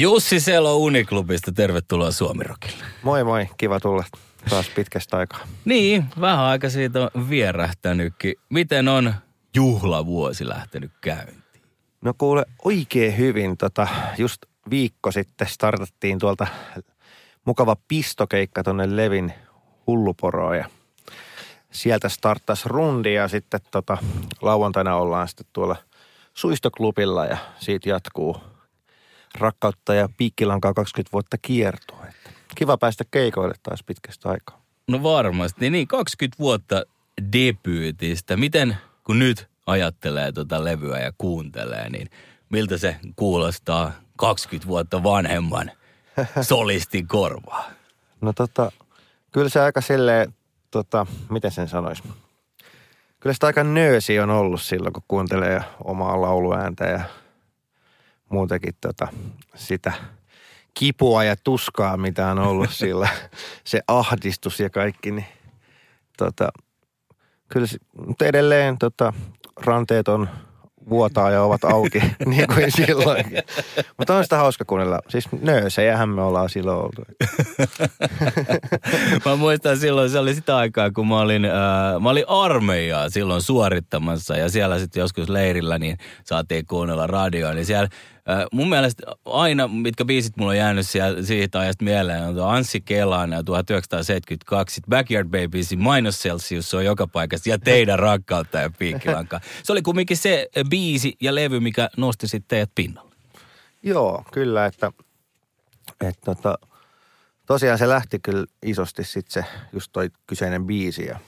Jussi Selo Uniklubista, tervetuloa Suomirokille. Moi moi, kiva tulla taas pitkästä aikaa. Niin, vähän aika siitä on vierähtänytkin. Miten on juhlavuosi lähtenyt käyntiin? No kuule, oikein hyvin. Tota, just viikko sitten startattiin tuolta mukava pistokeikka tonne Levin hulluporoon ja sieltä starttas rundi ja sitten tota, lauantaina ollaan sitten tuolla Suistoklubilla ja siitä jatkuu rakkautta ja piikkilankaa 20 vuotta kiertoa. Että kiva päästä keikoille taas pitkästä aikaa. No varmasti. Niin, 20 vuotta debyytistä. Miten, kun nyt ajattelee tuota levyä ja kuuntelee, niin miltä se kuulostaa 20 vuotta vanhemman solistin korvaa? No tota, kyllä se aika silleen, tota, miten sen sanoisi? Kyllä sitä aika nöösi on ollut silloin, kun kuuntelee omaa lauluääntä ja muutenkin tota, sitä kipua ja tuskaa, mitä on ollut sillä, se ahdistus ja kaikki, niin tota, kyllä se, mutta edelleen tota, ranteet on vuotaa ja ovat auki, niin kuin silloinkin. Mutta on sitä hauska kuunnella. Siis nöösejähän me ollaan silloin oltu. mä muistan silloin, se oli sitä aikaa, kun mä olin, äh, mä olin armeijaa silloin suorittamassa ja siellä sitten joskus leirillä niin saatiin kuunnella radioa. Niin siellä mun mielestä aina, mitkä biisit mulla on jäänyt siellä, siitä ajasta mieleen, on Anssi Kelan 1972, sit Backyard Babies, Minus Celsius, on joka paikassa, ja teidän rakkautta ja piikkilanka. Se oli kumminkin se biisi ja levy, mikä nosti sitten teidät pinnalle. Joo, kyllä, että, että tota, tosiaan se lähti kyllä isosti sitten se just toi kyseinen biisi ja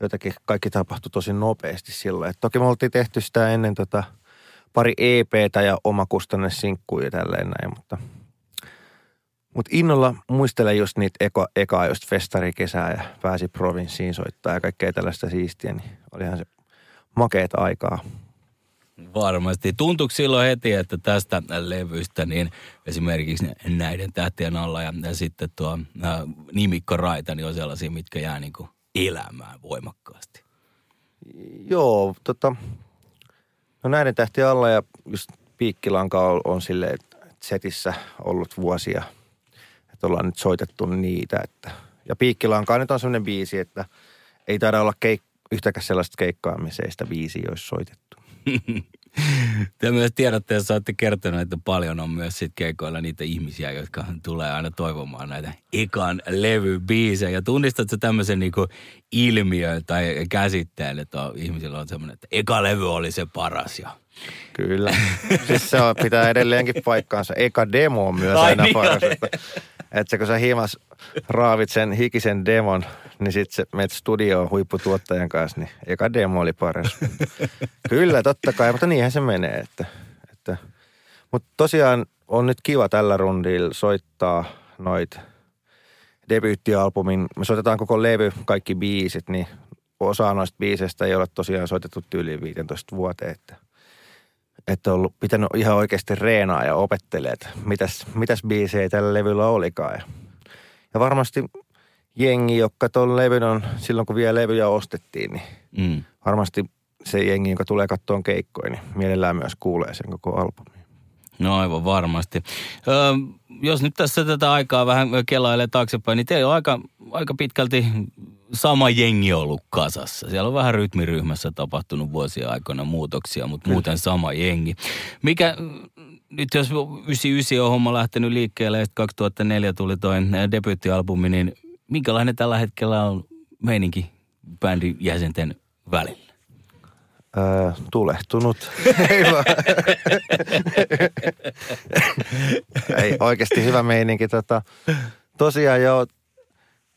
jotenkin kaikki tapahtui tosi nopeasti silloin. Et toki me oltiin tehty sitä ennen tota pari EPtä ja omakustanne sinkkuja ja tälleen näin, mutta mutta innolla muistelen just niitä eka, ekaa just festarikesää ja pääsi provinssiin soittaa ja kaikkea tällaista siistiä, niin olihan se makeet aikaa. Varmasti. Tuntuuko silloin heti, että tästä levystä niin esimerkiksi näiden tähtien alla ja, ja sitten tuo ä, nimikko Raita niin on sellaisia, mitkä jää niin kuin elämään voimakkaasti? Joo, tota, no näiden tähtien alla ja just Piikkilanka on, on silleen setissä ollut vuosia, että ollaan nyt soitettu niitä. Että, ja Piikkilanka nyt on sellainen biisi, että ei taida olla keik, yhtäkään sellaista keikkaa, missä ei sitä biisiä olisi soitettu. Te myös tiedätte, jos olette kertonut, että paljon on myös sit keikoilla niitä ihmisiä, jotka tulee aina toivomaan näitä ekan levybiisejä. Ja tunnistatko tämmöisen niinku ilmiön tai käsitteen, että ihmisillä on semmoinen, että eka levy oli se paras ja Kyllä. siis se on, pitää edelleenkin paikkaansa. Eka demo on myös Ai aina niin, paras. Että, että kun sä himas raavit sen hikisen demon, niin sit se menet studioon huipputuottajan kanssa, niin eka demo oli paras. Kyllä, totta kai, mutta niinhän se menee. Että, että. Mutta tosiaan on nyt kiva tällä rundilla soittaa noit debyyttialbumin. Me soitetaan koko levy, kaikki biisit, niin osa noista biiseistä ei ole tosiaan soitettu tyyliin 15 vuoteen, että että on ollut, pitänyt ihan oikeasti reenaa ja opettelee, että mitäs, mitäs biisejä tällä levyllä olikaan. Ja, ja varmasti jengi, joka tuon levyn on, silloin kun vielä levyjä ostettiin, niin mm. varmasti se jengi, joka tulee kattoon keikkoja, niin mielellään myös kuulee sen koko albumin. No aivan varmasti. Öö, jos nyt tässä tätä aikaa vähän kelailee taaksepäin, niin teillä on aika, aika pitkälti sama jengi ollut kasassa. Siellä on vähän rytmiryhmässä tapahtunut vuosien aikana muutoksia, mutta muuten sama jengi. Mikä, nyt jos 99 on homma lähtenyt liikkeelle ja 2004 tuli toi debyyttialbumi, niin minkälainen tällä hetkellä on meininki bändin jäsenten välillä? Öö, tulehtunut. Ei vaan. Ei oikeasti hyvä meininki. Tota, tosiaan joo,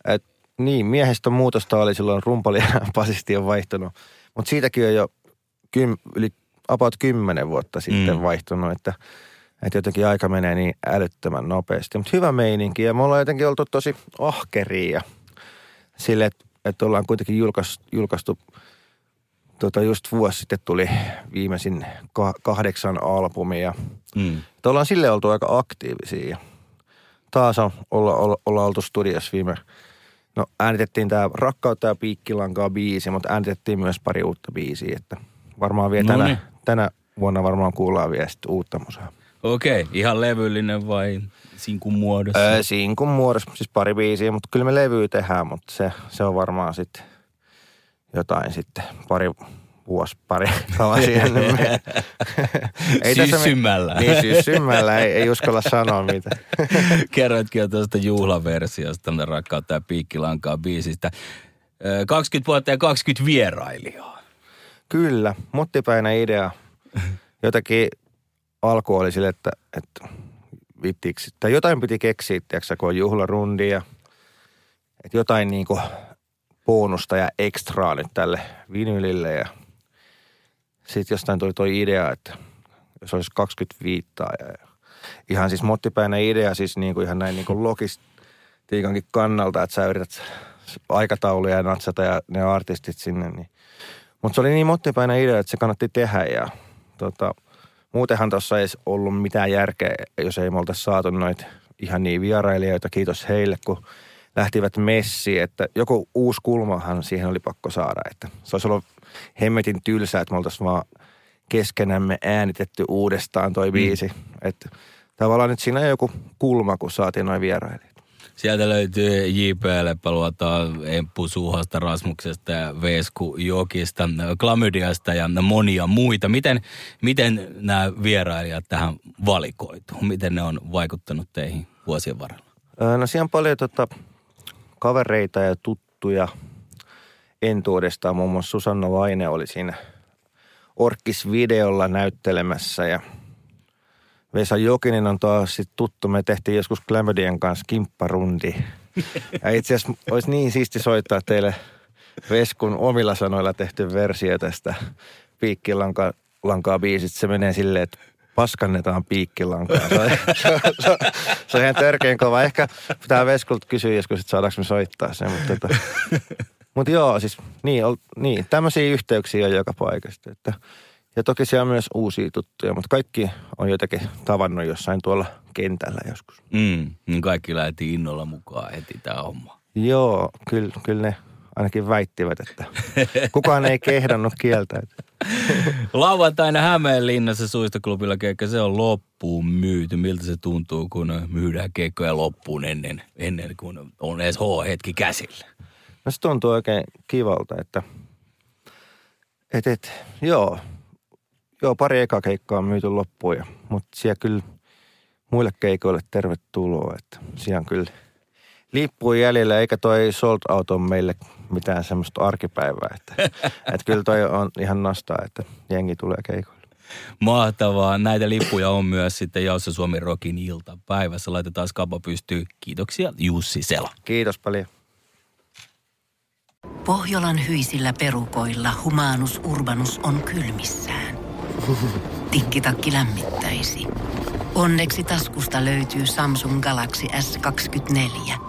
et, niin miehistön muutosta oli silloin rumpali ja basisti on vaihtunut. Mutta siitäkin on jo kym, yli about kymmenen vuotta sitten Mm. vaihtunut, että Että jotenkin aika menee niin älyttömän nopeasti. Mutta hyvä meininki ja me ollaan jotenkin oltu tosi ahkeria sille, että, että ollaan kuitenkin julkaistu, julkaistu tota just vuosi sitten tuli viimeisin kahdeksan albumia. Mm. Että ollaan sille oltu aika aktiivisia. Taas on olla, olla, olla oltu studiossa viime, no äänitettiin tämä Rakkautta ja piikkilankaa biisi, mutta äänitettiin myös pari uutta biisiä, että varmaan vielä tänä, tänä vuonna varmaan kuullaan vielä uutta musaa. Okei, ihan levyllinen vai sinkun muodossa? Öö, sinkun muodossa, siis pari biisiä, mutta kyllä me levyä tehdään, mutta se, se on varmaan sitten jotain sitten pari vuosi pari siihen. ei syssymmällä. Me, niin, syssymmällä, ei, ei uskalla sanoa mitä. Kerroitkin jo tuosta juhlaversiosta, rakkautta ja piikkilankaa biisistä. 20 vuotta ja 20 vierailijaa. Kyllä, muttipäinä idea. Jotakin alku oli sille, että, että vittiksi, tai jotain piti keksiä, tiiäksä, kun on juhlarundia. Että jotain niin kuin bonusta ja ekstraa nyt tälle vinylille ja sitten jostain tuli toi idea, että jos olisi 25 ja ihan siis mottipäinä idea siis niin kuin ihan näin niin kuin logistiikankin kannalta, että sä yrität aikatauluja ja natsata ja ne artistit sinne. Niin. Mutta se oli niin mottipäinä idea, että se kannatti tehdä ja tota, muutenhan tuossa ei ollut mitään järkeä, jos ei me oltaisi saatu noita ihan niin vierailijoita. Kiitos heille, kun lähtivät messiin, että joku uusi kulmahan siihen oli pakko saada. Että se olisi ollut hemmetin tylsää, että me oltaisiin vaan keskenämme äänitetty uudestaan toi biisi. Mm. Että tavallaan nyt siinä on joku kulma, kun saatiin noin vierailijat. Sieltä löytyy J.P. Leppäluota, Emppu Suhasta, Rasmuksesta ja Vesku Jokista, Klamydiasta ja monia muita. Miten, miten nämä vierailijat tähän valikoitu? Miten ne on vaikuttanut teihin vuosien varrella? No siellä on paljon tota, kavereita ja tuttuja entuudestaan. Muun muassa Susanna Vaine oli siinä Orkis-videolla näyttelemässä ja Vesa Jokinen on taas sit tuttu. Me tehtiin joskus Glamodien kanssa kimpparundi. Ja itse asiassa olisi niin siisti soittaa teille Veskun omilla sanoilla tehty versio tästä piikkilankaa lankaa biisistä. Se menee silleen, että paskannetaan piikkilankaa. Se on, se, se, se on ihan törkeän kova. Ehkä pitää Veskulta kysyä joskus, että saadaanko me soittaa sen. Mutta, tota, mutta joo, siis niin, niin, tämmöisiä yhteyksiä on joka paikasta. Että, ja toki siellä on myös uusia tuttuja, mutta kaikki on jotenkin tavannut jossain tuolla kentällä joskus. Mm, niin kaikki lähti innolla mukaan heti tämä homma. Joo, kyllä, kyllä ne ainakin väittivät, että kukaan ei kehdannut kieltäytyä. Lauantaina Hämeenlinnassa suistoklubilla keikka, se on loppuun myyty. Miltä se tuntuu, kun myydään keikkoja loppuun ennen, ennen kuin on edes H-hetki käsillä? No se tuntuu oikein kivalta, että et, et, joo, joo, pari eka keikkaa on myyty loppuun, ja, mutta siellä kyllä muille keikoille tervetuloa, että siellä on kyllä lippuun jäljellä, eikä toi sold out on meille mitään semmoista arkipäivää. Että, että kyllä toi on ihan nastaa, että jengi tulee keikoille. Mahtavaa. Näitä lippuja on myös sitten Jaussa Suomi Rokin iltapäivässä. Laitetaan skapa pystyy. Kiitoksia Jussi Sela. Kiitos paljon. Pohjolan hyisillä perukoilla humanus urbanus on kylmissään. Tikkitakki lämmittäisi. Onneksi taskusta löytyy Samsung Galaxy S24